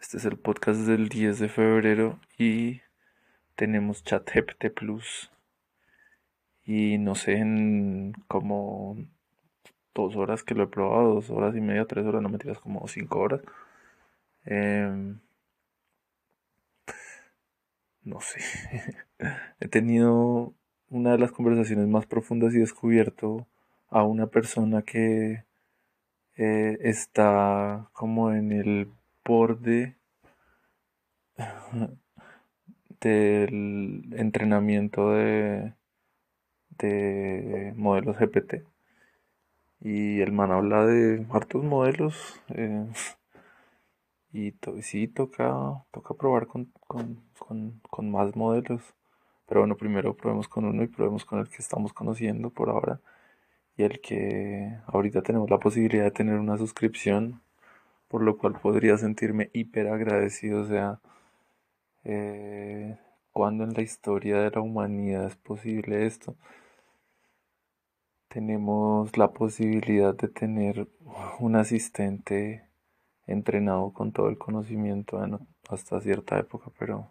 Este es el podcast del 10 de febrero y tenemos ChatGPT Plus. Y no sé, en como dos horas que lo he probado, dos horas y media, tres horas, no me tiras como cinco horas. Em, no sé. He tenido una de las conversaciones más profundas y descubierto a una persona que eh, está como en el borde del entrenamiento de, de modelos GPT. Y el man habla de hartos modelos. Eh, y sí, toca, toca probar con, con más modelos. Pero bueno, primero probemos con uno y probemos con el que estamos conociendo por ahora y el que ahorita tenemos la posibilidad de tener una suscripción, por lo cual podría sentirme hiper agradecido. O sea, eh, cuando en la historia de la humanidad es posible esto, tenemos la posibilidad de tener un asistente entrenado con todo el conocimiento hasta cierta época, pero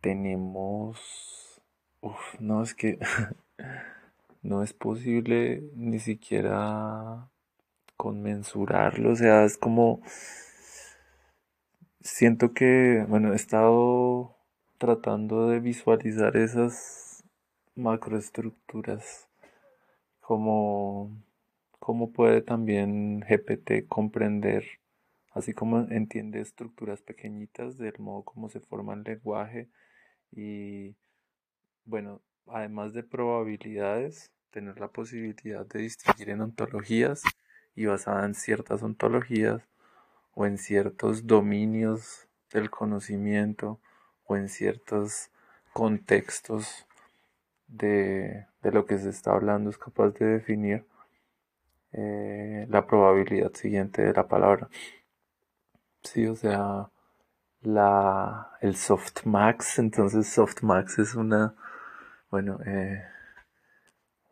tenemos... Uf, no, es que no es posible ni siquiera conmensurarlo, o sea, es como siento que, bueno, he estado tratando de visualizar esas macroestructuras, como cómo puede también GPT comprender, así como entiende estructuras pequeñitas del modo como se forma el lenguaje y, bueno, además de probabilidades, tener la posibilidad de distinguir en ontologías y basada en ciertas ontologías o en ciertos dominios del conocimiento o en ciertos contextos de, lo que se está hablando es capaz de definir eh, la probabilidad siguiente de la palabra. Sí, o sea, la, el softmax, entonces softmax es una bueno, eh,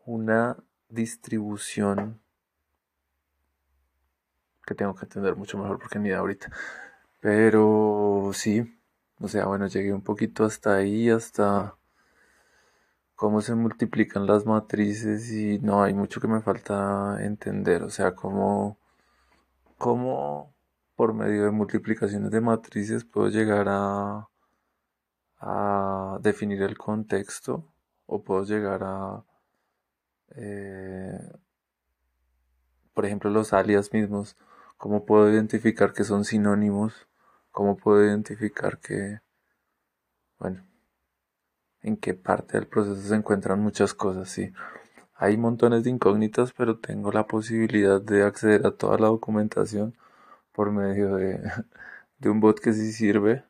una distribución que tengo que entender mucho mejor porque ni de ahorita. Pero sí, o sea, bueno, llegué un poquito hasta ahí, hasta cómo se multiplican las matrices y no, hay mucho que me falta entender, o sea, cómo, cómo por medio de multiplicaciones de matrices puedo llegar a, a definir el contexto o puedo llegar a, eh, por ejemplo, los alias mismos, cómo puedo identificar que son sinónimos, cómo puedo identificar que, bueno, en qué parte del proceso se encuentran muchas cosas, sí. Hay montones de incógnitas, pero tengo la posibilidad de acceder a toda la documentación por medio de, un bot que sí sirve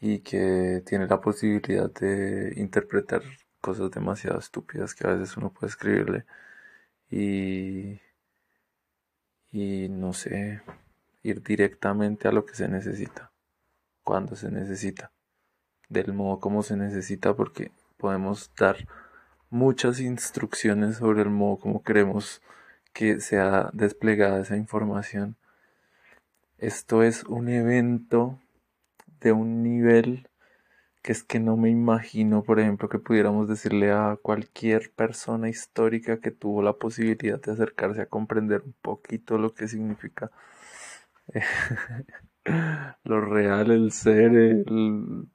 y que tiene la posibilidad de interpretar cosas demasiado estúpidas que a veces uno puede escribirle y, y no sé, ir directamente a lo que se necesita, cuando se necesita, del modo como se necesita, porque podemos dar muchas instrucciones sobre el modo como queremos que sea desplegada esa información. Esto es un evento de un nivel que es que no me imagino, por ejemplo, que pudiéramos decirle a cualquier persona histórica que tuvo la posibilidad de acercarse a comprender un poquito lo que significa lo real, el ser, el,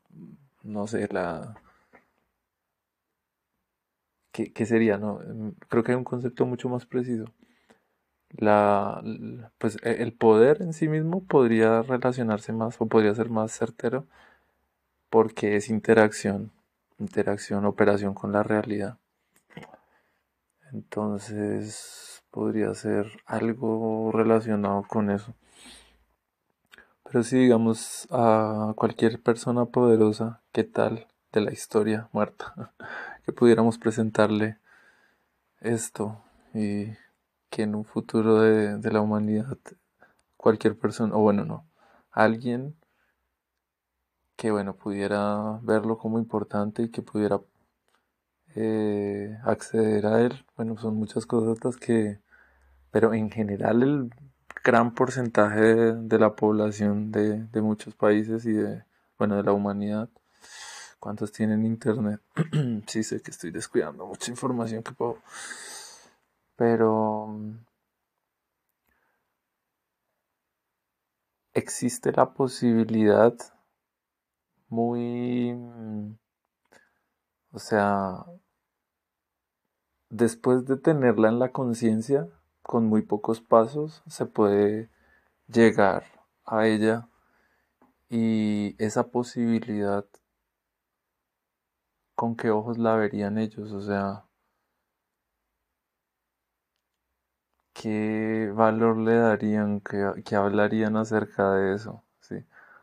no sé, la... ¿Qué, ¿Qué, sería? No? Creo que hay un concepto mucho más preciso. La, pues e, el poder en sí mismo podría relacionarse más o podría ser más certero porque es interacción, interacción, operación con la realidad. Entonces podría ser algo relacionado con eso. Pero si digamos a cualquier persona poderosa, ¿qué tal de la historia muerta? que pudiéramos presentarle esto y que en un futuro de, de la humanidad cualquier persona, o bueno, no, alguien que bueno, pudiera verlo como importante y que pudiera eh, acceder a él. Bueno, son muchas cosas que, pero en general el gran porcentaje de, la población de, de, muchos países y de, bueno, de la humanidad. ¿Cuántos tienen internet? sí, sé que estoy descuidando mucha información que puedo. Pero existe la posibilidad muy, o sea, después de tenerla en la conciencia, con muy pocos pasos, se puede llegar a ella y esa posibilidad, ¿con qué ojos la verían ellos? O sea, ¿qué valor le darían? ¿Qué, hablarían acerca de eso?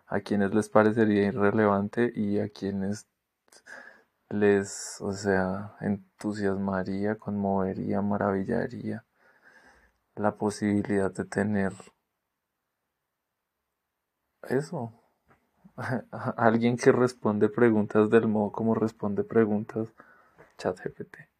A quienes les parecería irrelevante y a quienes les, o sea, entusiasmaría, conmovería, maravillaría la posibilidad de tener eso. Alguien que responde preguntas del modo como responde preguntas ChatGPT.